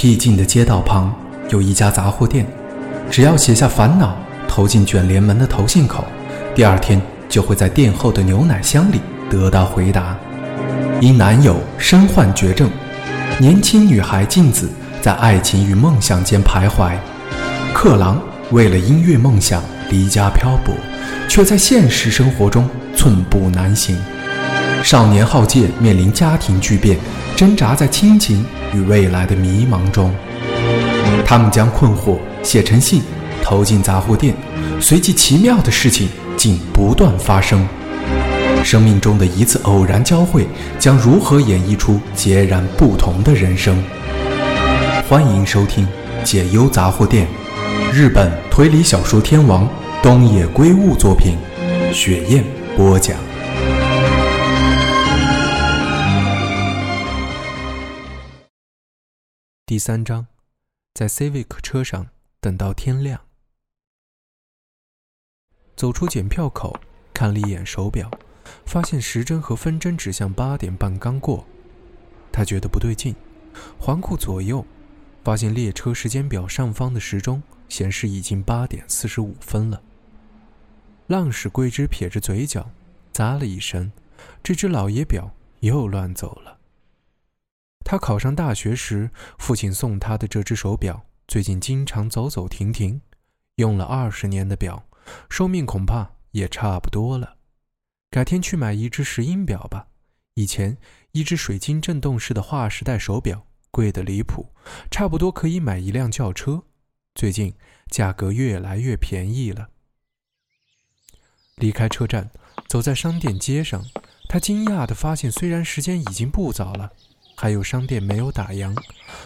僻静的街道旁有一家杂货店，只要写下烦恼，投进卷帘门的投信口，第二天就会在店后的牛奶箱里得到回答。因男友身患绝症，年轻女孩静子在爱情与梦想间徘徊。克郎为了音乐梦想离家漂泊，却在现实生活中寸步难行。少年浩介面临家庭巨变，挣扎在亲情与未来的迷茫中。他们将困惑写成信，投进杂货店，随即奇妙的事情竟不断发生。生命中的一次偶然交汇，将如何演绎出截然不同的人生？欢迎收听《解忧杂货店》，日本推理小说天王东野圭吾作品，雪雁播讲。第三章，在 Civic 车上等到天亮，走出检票口，看了一眼手表。发现时针和分针指向八点半刚过，他觉得不对劲，环顾左右，发现列车时间表上方的时钟显示已经八点四十五分了。浪矢桂枝撇着嘴角，咂了一声，这只老爷表又乱走了。他考上大学时，父亲送他的这只手表最近经常走走停停，用了二十年的表，寿命恐怕也差不多了。改天去买一只石英表吧。以前一只水晶振动式的划时代手表贵得离谱，差不多可以买一辆轿车。最近价格越来越便宜了。离开车站，走在商店街上，他惊讶地发现，虽然时间已经不早了，还有商店没有打烊。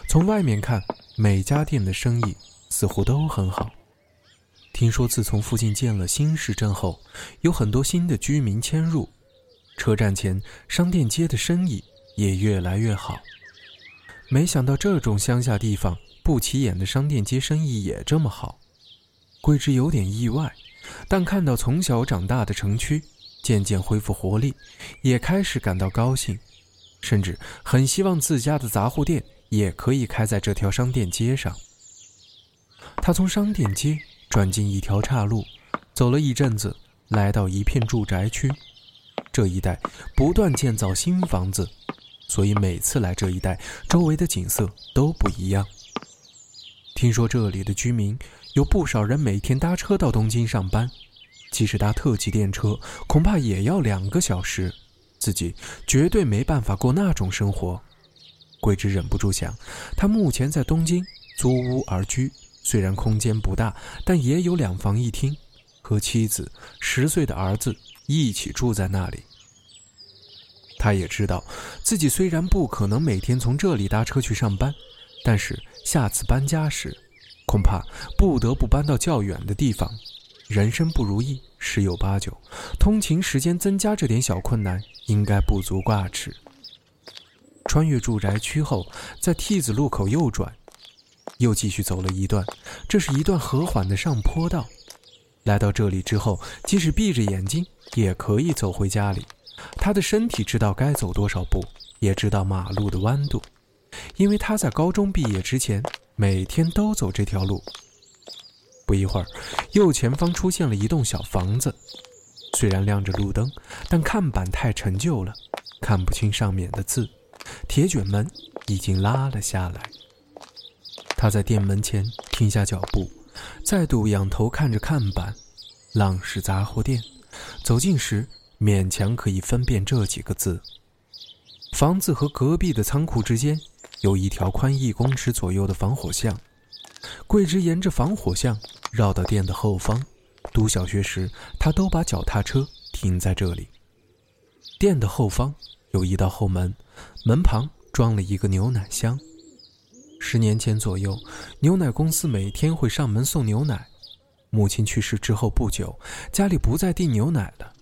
从外面看，每家店的生意似乎都很好。听说自从附近建了新市镇后，有很多新的居民迁入，车站前商店街的生意也越来越好。没想到这种乡下地方不起眼的商店街生意也这么好，桂枝有点意外，但看到从小长大的城区渐渐恢复活力，也开始感到高兴，甚至很希望自家的杂货店也可以开在这条商店街上。他从商店街。转进一条岔路，走了一阵子，来到一片住宅区。这一带不断建造新房子，所以每次来这一带，周围的景色都不一样。听说这里的居民有不少人每天搭车到东京上班，即使搭特急电车，恐怕也要两个小时。自己绝对没办法过那种生活。桂枝忍不住想，他目前在东京租屋而居。虽然空间不大，但也有两房一厅，和妻子、十岁的儿子一起住在那里。他也知道自己虽然不可能每天从这里搭车去上班，但是下次搬家时，恐怕不得不搬到较远的地方。人生不如意十有八九，通勤时间增加这点小困难应该不足挂齿。穿越住宅区后，在 T 字路口右转。又继续走了一段，这是一段和缓的上坡道。来到这里之后，即使闭着眼睛也可以走回家里。他的身体知道该走多少步，也知道马路的弯度，因为他在高中毕业之前每天都走这条路。不一会儿，右前方出现了一栋小房子，虽然亮着路灯，但看板太陈旧了，看不清上面的字。铁卷门已经拉了下来。他在店门前停下脚步，再度仰头看着看板，“浪氏杂货店”。走近时，勉强可以分辨这几个字。房子和隔壁的仓库之间有一条宽一公尺左右的防火巷。桂枝沿着防火巷绕到店的后方。读小学时，他都把脚踏车停在这里。店的后方有一道后门，门旁装了一个牛奶箱。十年前左右，牛奶公司每天会上门送牛奶。母亲去世之后不久，家里不再订牛奶了，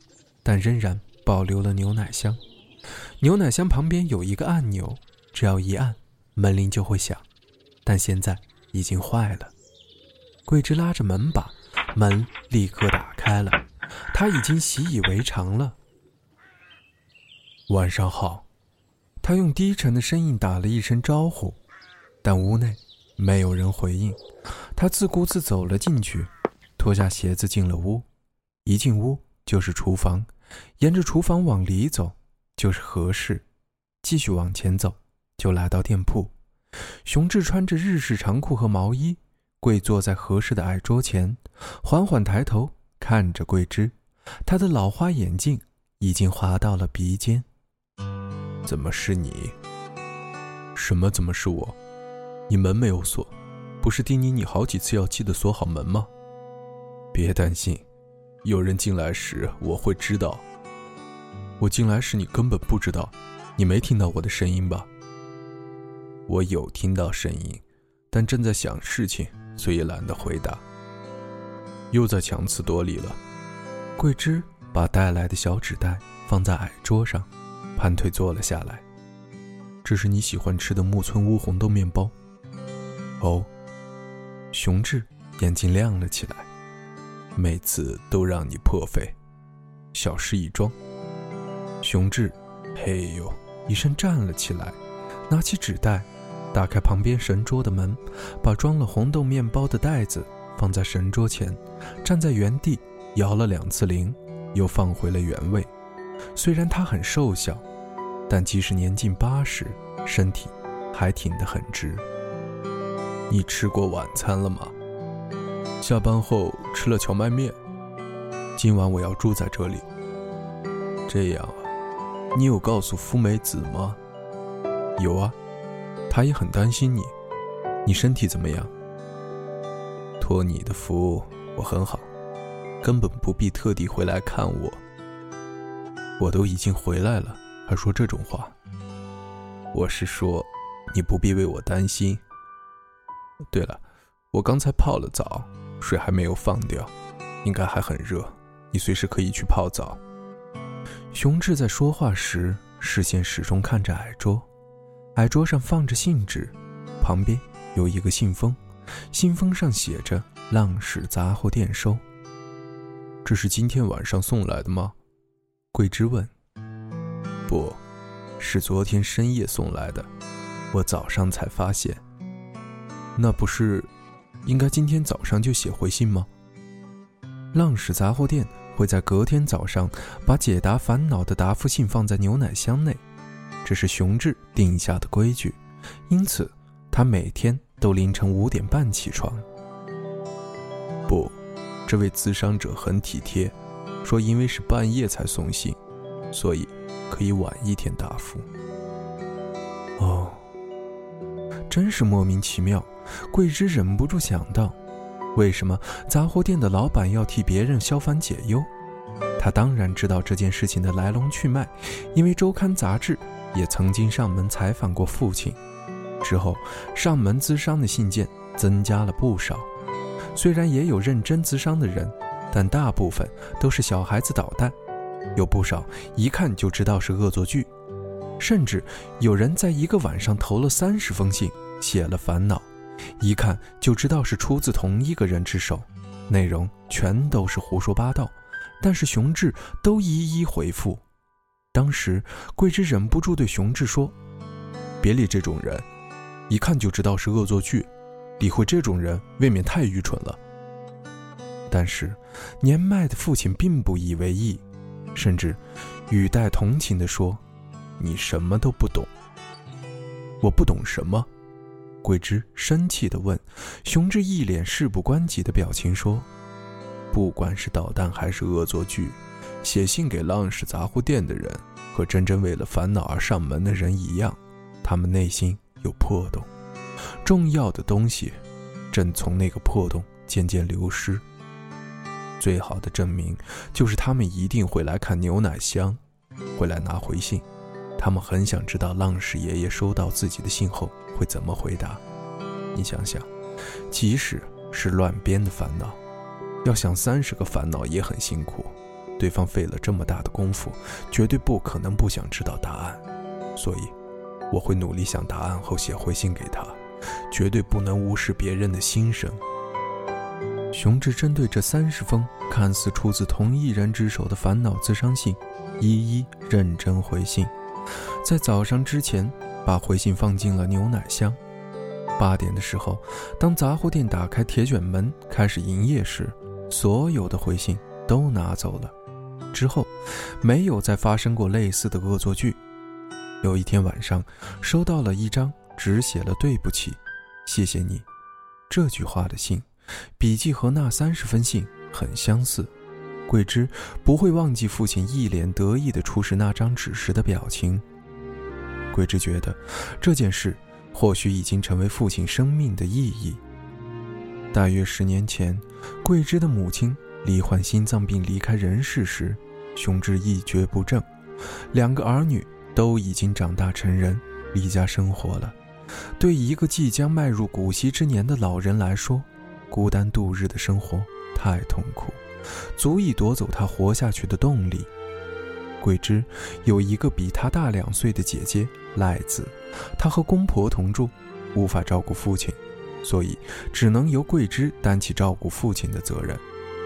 但仍然保留了牛奶箱。牛奶箱旁边有一个按钮，只要一按，门铃就会响。但现在已经坏了。桂枝拉着门把，门立刻打开了。他已经习以为常了。晚上好，他用低沉的声音打了一声招呼。但屋内没有人回应。他自顾自走了进去，脱下鞋子进了屋。一进屋就是厨房，沿着厨房往里走就是和室，继续往前走就来到店铺。熊志穿着日式长裤和毛衣，跪坐在合适的矮桌前，缓缓抬头看着桂枝。他的老花眼镜已经滑到了鼻尖。怎么是你？什么？怎么是我？你门没有锁，不是叮咛你好几次要记得锁好门吗？别担心。有人进来时，我会知道。我进来时，你根本不知道，你没听到我的声音吧？我有听到声音，但正在想事情，所以懒得回答。又在强词夺理了。桂枝把带来的小纸袋放在矮桌上，盘腿坐了下来。这是你喜欢吃的木村屋红豆面包。哦，熊志眼睛亮了起来。每次都让你破费，小事一桩。熊志，嘿呦一声站了起来，拿起纸袋，打开旁边神桌的门，把装了红豆面包的袋子放在神桌前，站在原地摇了两次铃，又放回了原位。虽然他很瘦小，但即使年近八十，身体还挺得很直。你吃过晚餐了吗？下班后吃了荞麦面。今晚我要住在这里。这样啊，你有告诉夫美子吗？有啊，他也很担心你。你身体怎么样？托你的福，我很好，根本不必特地回来看我。我都已经回来了，还说这种话。我是说，你不必为我担心。对了，我刚才泡了澡。水还没有放掉，应该还很热，你随时可以去泡澡。熊志在说话时，视线始终看着矮桌，矮桌上放着信纸，旁边有一个信封，信封上写着“浪矢杂货店收”。这是今天晚上送来的吗？桂枝问。不，是昨天深夜送来的，我早上才发现。那不是。应该今天早上就写回信吗？浪矢杂货店会在隔天早上把解答烦恼的答复信放在牛奶箱内，这是熊志定下的规矩，因此他每天都凌晨五点半起床。不，这位咨商者很体贴，说因为是半夜才送信，所以可以晚一天答复。哦，真是莫名其妙。桂枝忍不住想到，为什么杂货店的老板要替别人消烦解忧？他当然知道这件事情的来龙去脉，因为周刊杂志也曾经上门采访过父亲。之后，上门咨商的信件增加了不少。虽然也有认真咨商的人，但大部分都是小孩子捣蛋，有不少一看就知道是恶作剧，甚至有人在一个晚上投了三十封信，写了烦恼。一看就知道是出自同一个人之手，内容全都是胡说八道，但是熊志都一一回复。当时桂枝忍不住对熊志说：“别理这种人，一看就知道是恶作剧，理会这种人未免太愚蠢了。”但是年迈的父亲并不以为意，甚至语带同情地说：“你什么都不懂。”我不懂什么？桂枝生气地问：“熊志一脸事不关己的表情说，不管是捣蛋还是恶作剧，写信给浪矢杂货店的人和真正为了烦恼而上门的人一样，他们内心有破洞，重要的东西正从那个破洞渐渐流失。最好的证明就是他们一定会来看牛奶箱，会来拿回信。他们很想知道浪矢爷爷收到自己的信后。”会怎么回答？你想想，即使是乱编的烦恼，要想三十个烦恼也很辛苦。对方费了这么大的功夫，绝对不可能不想知道答案。所以，我会努力想答案后写回信给他，绝对不能无视别人的心声。熊志针对这三十封看似出自同一人之手的烦恼自伤信，一一认真回信，在早上之前。把回信放进了牛奶箱，八点的时候，当杂货店打开铁卷门开始营业时，所有的回信都拿走了。之后，没有再发生过类似的恶作剧。有一天晚上，收到了一张只写了“对不起，谢谢你”这句话的信，笔迹和那三十封信很相似。桂枝不会忘记父亲一脸得意地出示那张纸时的表情。桂枝觉得这件事或许已经成为父亲生命的意义。大约十年前，桂枝的母亲罹患心脏病离开人世时，雄志一蹶不振，两个儿女都已经长大成人，离家生活了。对一个即将迈入古稀之年的老人来说，孤单度日的生活太痛苦。足以夺走他活下去的动力。桂枝有一个比他大两岁的姐姐赖子，她和公婆同住，无法照顾父亲，所以只能由桂枝担起照顾父亲的责任。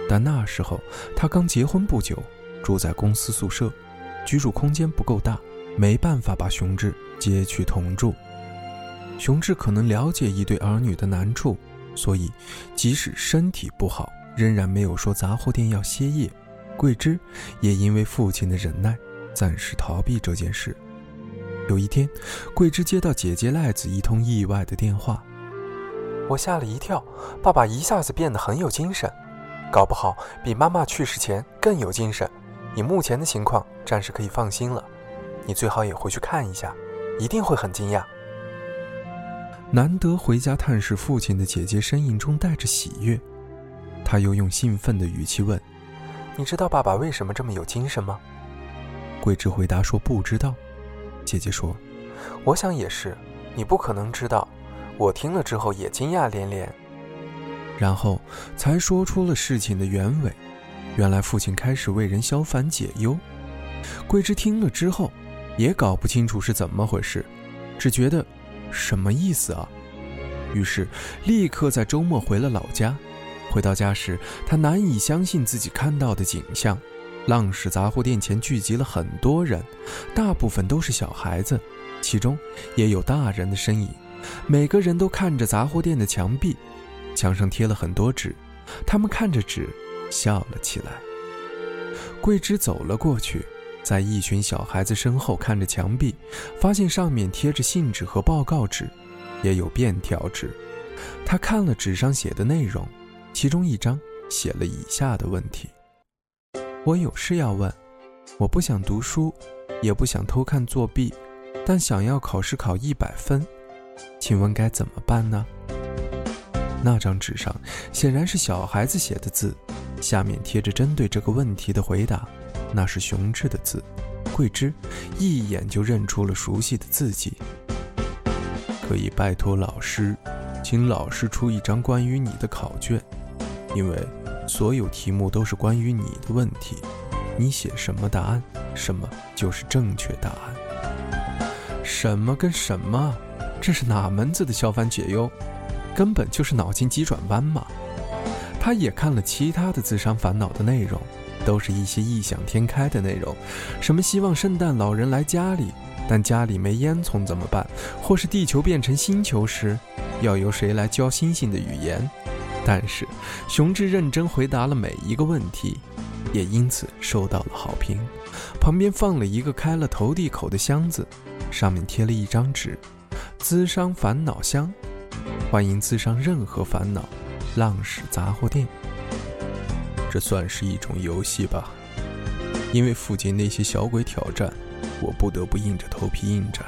但那时候她刚结婚不久，住在公司宿舍，居住空间不够大，没办法把雄志接去同住。雄志可能了解一对儿女的难处，所以即使身体不好。仍然没有说杂货店要歇业，桂枝也因为父亲的忍耐，暂时逃避这件事。有一天，桂枝接到姐姐赖子一通意外的电话，我吓了一跳，爸爸一下子变得很有精神，搞不好比妈妈去世前更有精神。以目前的情况，暂时可以放心了。你最好也回去看一下，一定会很惊讶。难得回家探视父亲的姐姐身影中带着喜悦。她又用兴奋的语气问：“你知道爸爸为什么这么有精神吗？”桂枝回答说：“不知道。”姐姐说：“我想也是，你不可能知道。”我听了之后也惊讶连连，然后才说出了事情的原委。原来父亲开始为人消烦解忧。桂枝听了之后，也搞不清楚是怎么回事，只觉得什么意思啊？于是立刻在周末回了老家。回到家时，他难以相信自己看到的景象：浪氏杂货店前聚集了很多人，大部分都是小孩子，其中也有大人的身影。每个人都看着杂货店的墙壁，墙上贴了很多纸，他们看着纸笑了起来。桂枝走了过去，在一群小孩子身后看着墙壁，发现上面贴着信纸和报告纸，也有便条纸。他看了纸上写的内容。其中一张写了以下的问题：我有事要问，我不想读书，也不想偷看作弊，但想要考试考一百分，请问该怎么办呢？那张纸上显然是小孩子写的字，下面贴着针对这个问题的回答，那是熊志的字。桂枝一眼就认出了熟悉的字迹。可以拜托老师，请老师出一张关于你的考卷。因为所有题目都是关于你的问题，你写什么答案，什么就是正确答案。什么跟什么？这是哪门子的消烦解忧？根本就是脑筋急转弯嘛！他也看了其他的自伤烦恼的内容，都是一些异想天开的内容，什么希望圣诞老人来家里，但家里没烟囱怎么办？或是地球变成星球时，要由谁来教星星的语言？但是，熊志认真回答了每一个问题，也因此受到了好评。旁边放了一个开了投递口的箱子，上面贴了一张纸：“资商烦恼箱，欢迎资商任何烦恼，浪矢杂货店。”这算是一种游戏吧？因为附近那些小鬼挑战，我不得不硬着头皮应战。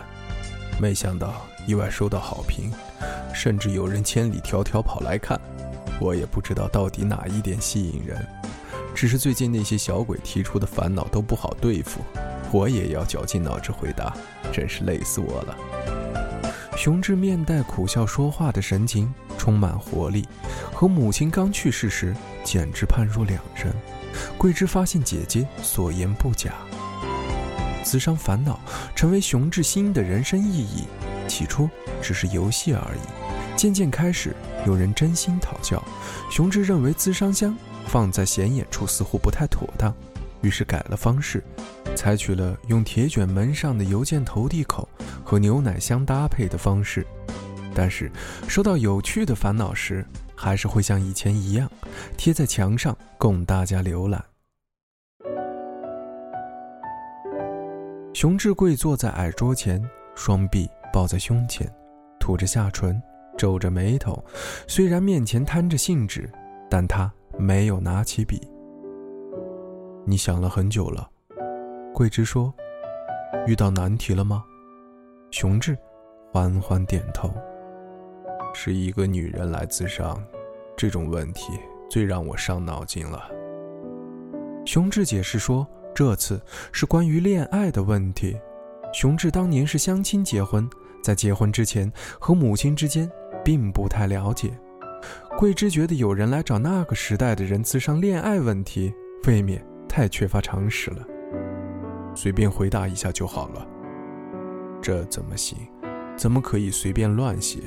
没想到意外收到好评，甚至有人千里迢迢跑来看。我也不知道到底哪一点吸引人，只是最近那些小鬼提出的烦恼都不好对付，我也要绞尽脑汁回答，真是累死我了。雄志面带苦笑说话的神情充满活力，和母亲刚去世时简直判若两人。桂枝发现姐姐所言不假，自伤烦恼成为雄志新的人生意义，起初只是游戏而已，渐渐开始。有人真心讨教，雄志认为资商箱放在显眼处似乎不太妥当，于是改了方式，采取了用铁卷门上的邮件投递口和牛奶相搭配的方式。但是收到有趣的烦恼时，还是会像以前一样贴在墙上供大家浏览。熊志贵坐在矮桌前，双臂抱在胸前，吐着下唇，皱着眉头。虽然面前摊着信纸，但他没有拿起笔。你想了很久了，桂枝说：“遇到难题了吗？”熊志缓缓点头。是一个女人来自伤，这种问题最让我伤脑筋了。熊志解释说。这次是关于恋爱的问题。熊志当年是相亲结婚，在结婚之前和母亲之间并不太了解。桂枝觉得有人来找那个时代的人咨商恋爱问题，未免太缺乏常识了。随便回答一下就好了。这怎么行？怎么可以随便乱写？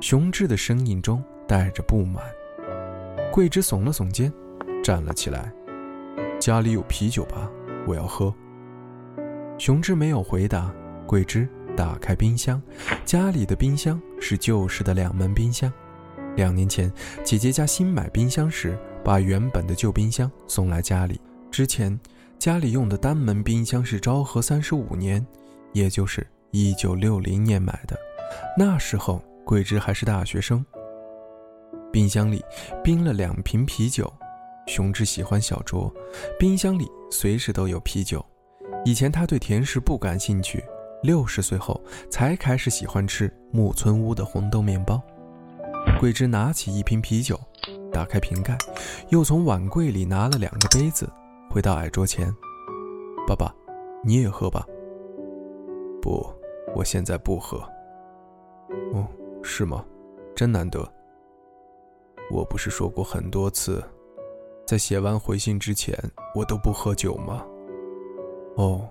熊志的声音中带着不满。桂枝耸了耸肩，站了起来。家里有啤酒吧，我要喝。熊志没有回答。桂枝打开冰箱，家里的冰箱是旧式的两门冰箱。两年前，姐姐家新买冰箱时，把原本的旧冰箱送来家里。之前，家里用的单门冰箱是昭和三十五年，也就是一九六零年买的。那时候，桂枝还是大学生。冰箱里冰了两瓶啤酒。熊志喜欢小酌，冰箱里随时都有啤酒。以前他对甜食不感兴趣，六十岁后才开始喜欢吃木村屋的红豆面包。桂枝拿起一瓶啤酒，打开瓶盖，又从碗柜里拿了两个杯子，回到矮桌前。爸爸，你也喝吧。不，我现在不喝。哦，是吗？真难得。我不是说过很多次。在写完回信之前，我都不喝酒吗？哦，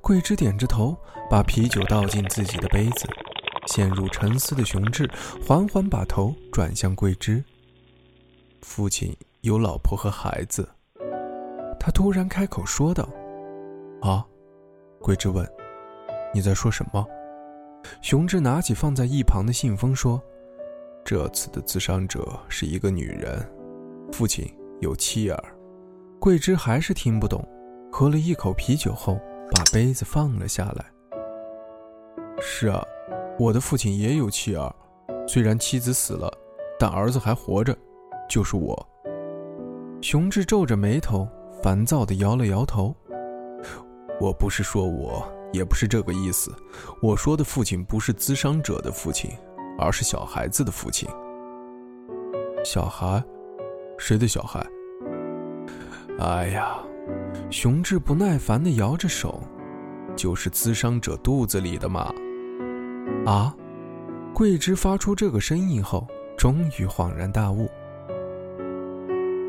桂枝点着头，把啤酒倒进自己的杯子。陷入沉思的熊志缓缓把头转向桂枝。父亲有老婆和孩子，他突然开口说道：“啊？”桂枝问：“你在说什么？”熊志拿起放在一旁的信封说：“这次的自伤者是一个女人，父亲。”有妻儿，桂枝还是听不懂，喝了一口啤酒后，把杯子放了下来。是啊，我的父亲也有妻儿，虽然妻子死了，但儿子还活着，就是我。熊志皱着眉头，烦躁地摇了摇头。我不是说我，也不是这个意思。我说的父亲不是咨商者的父亲，而是小孩子的父亲。小孩。谁的小孩？哎呀，熊志不耐烦的摇着手，就是滋伤者肚子里的嘛。啊！桂枝发出这个声音后，终于恍然大悟。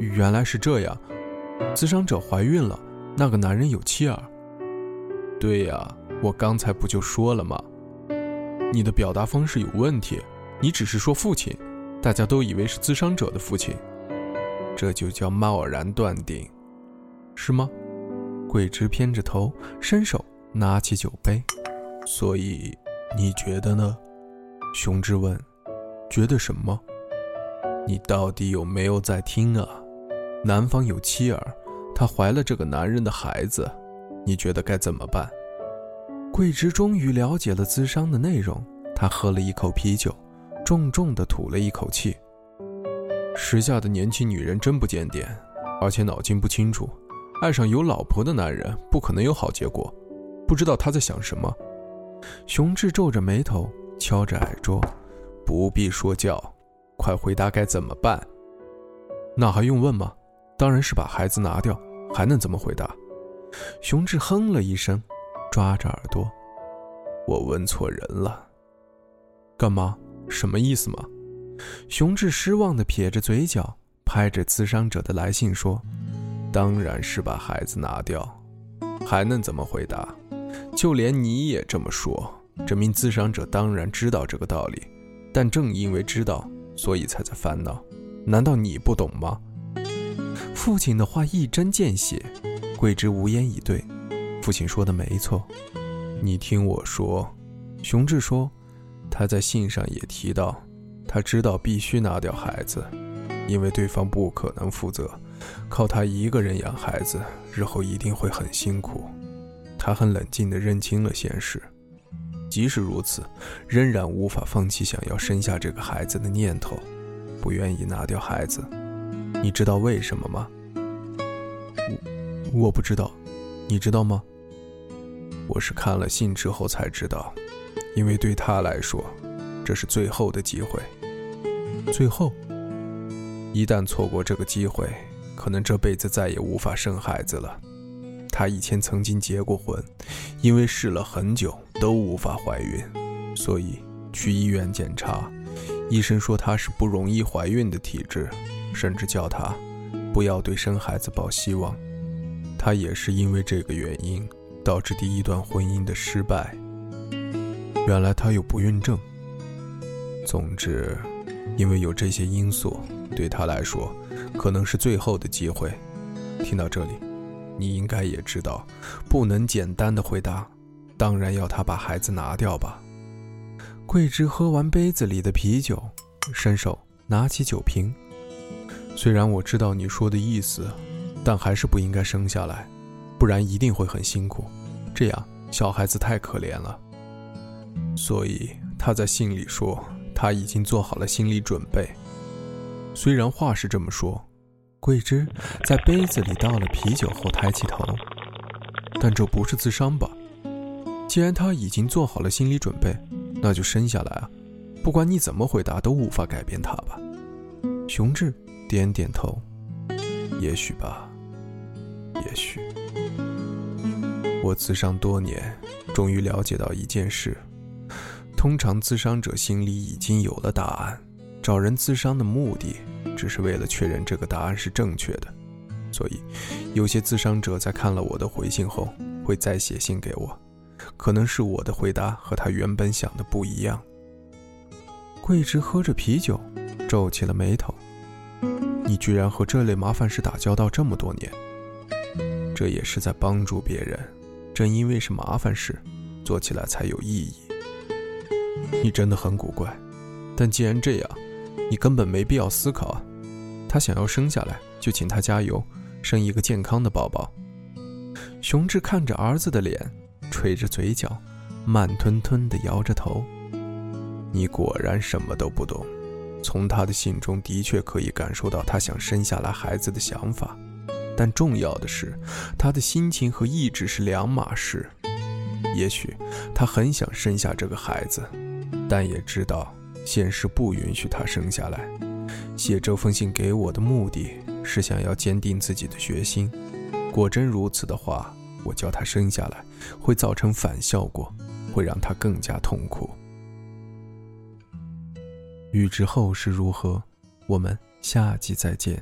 原来是这样，滋伤者怀孕了，那个男人有妻儿。对呀，我刚才不就说了吗？你的表达方式有问题，你只是说父亲，大家都以为是自伤者的父亲。这就叫贸然断定，是吗？桂枝偏着头，伸手拿起酒杯。所以你觉得呢？熊之问。觉得什么？你到底有没有在听啊？男方有妻儿，她怀了这个男人的孩子，你觉得该怎么办？桂枝终于了解了咨商的内容，她喝了一口啤酒，重重地吐了一口气。时下的年轻女人真不检点，而且脑筋不清楚。爱上有老婆的男人不可能有好结果，不知道他在想什么。熊志皱着眉头，敲着矮桌，不必说教，快回答该怎么办？那还用问吗？当然是把孩子拿掉，还能怎么回答？熊志哼了一声，抓着耳朵，我问错人了。干嘛？什么意思吗？熊志失望地撇着嘴角，拍着咨商者的来信说：“当然是把孩子拿掉，还能怎么回答？就连你也这么说，这名咨商者当然知道这个道理，但正因为知道，所以才在烦恼。难道你不懂吗？”父亲的话一针见血，桂枝无言以对。父亲说的没错，你听我说。熊志说：“他在信上也提到，他知道必须拿掉孩子，因为对方不可能负责，靠他一个人养孩子，日后一定会很辛苦。他很冷静地认清了现实，即使如此，仍然无法放弃想要生下这个孩子的念头，不愿意拿掉孩子。你知道为什么吗？我不知道，你知道吗？我是看了信之后才知道，因为对他来说，这是最后的机会。最后，一旦错过这个机会，可能这辈子再也无法生孩子了。他以前曾经结过婚，因为试了很久都无法怀孕，所以去医院检查，医生说他是不容易怀孕的体质，甚至叫他不要对生孩子抱希望。他也是因为这个原因。导致第一段婚姻的失败。原来他有不孕症。总之，因为有这些因素，对他来说，可能是最后的机会。听到这里，你应该也知道，不能简单的回答。当然要他把孩子拿掉吧。桂枝喝完杯子里的啤酒，伸手拿起酒瓶。虽然我知道你说的意思，但还是不应该生下来。不然一定会很辛苦，这样小孩子太可怜了。所以他在信里说他已经做好了心理准备。虽然话是这么说，桂枝在杯子里倒了啤酒后抬起头，但这不是自伤吧？既然他已经做好了心理准备，那就生下来啊！不管你怎么回答，都无法改变他吧？雄志点点头，也许吧，也许。我自伤多年，终于了解到一件事：通常自伤者心里已经有了答案，找人自伤的目的只是为了确认这个答案是正确的。所以，有些自伤者在看了我的回信后，会再写信给我，可能是我的回答和他原本想的不一样。桂枝喝着啤酒，皱起了眉头：“你居然和这类麻烦事打交道这么多年，这也是在帮助别人。”正因为是麻烦事，做起来才有意义。你真的很古怪，但既然这样，你根本没必要思考啊。他想要生下来，就请他加油，生一个健康的宝宝。雄志看着儿子的脸，垂着嘴角，慢吞吞地摇着头。你果然什么都不懂。从他的信中的确可以感受到他想生下来孩子的想法。但重要的是，他的心情和意志是两码事。也许他很想生下这个孩子，但也知道现实不允许他生下来。写这封信给我的目的是想要坚定自己的决心。果真如此的话，我叫他生下来会造成反效果，会让他更加痛苦。欲知后事如何，我们下集再见。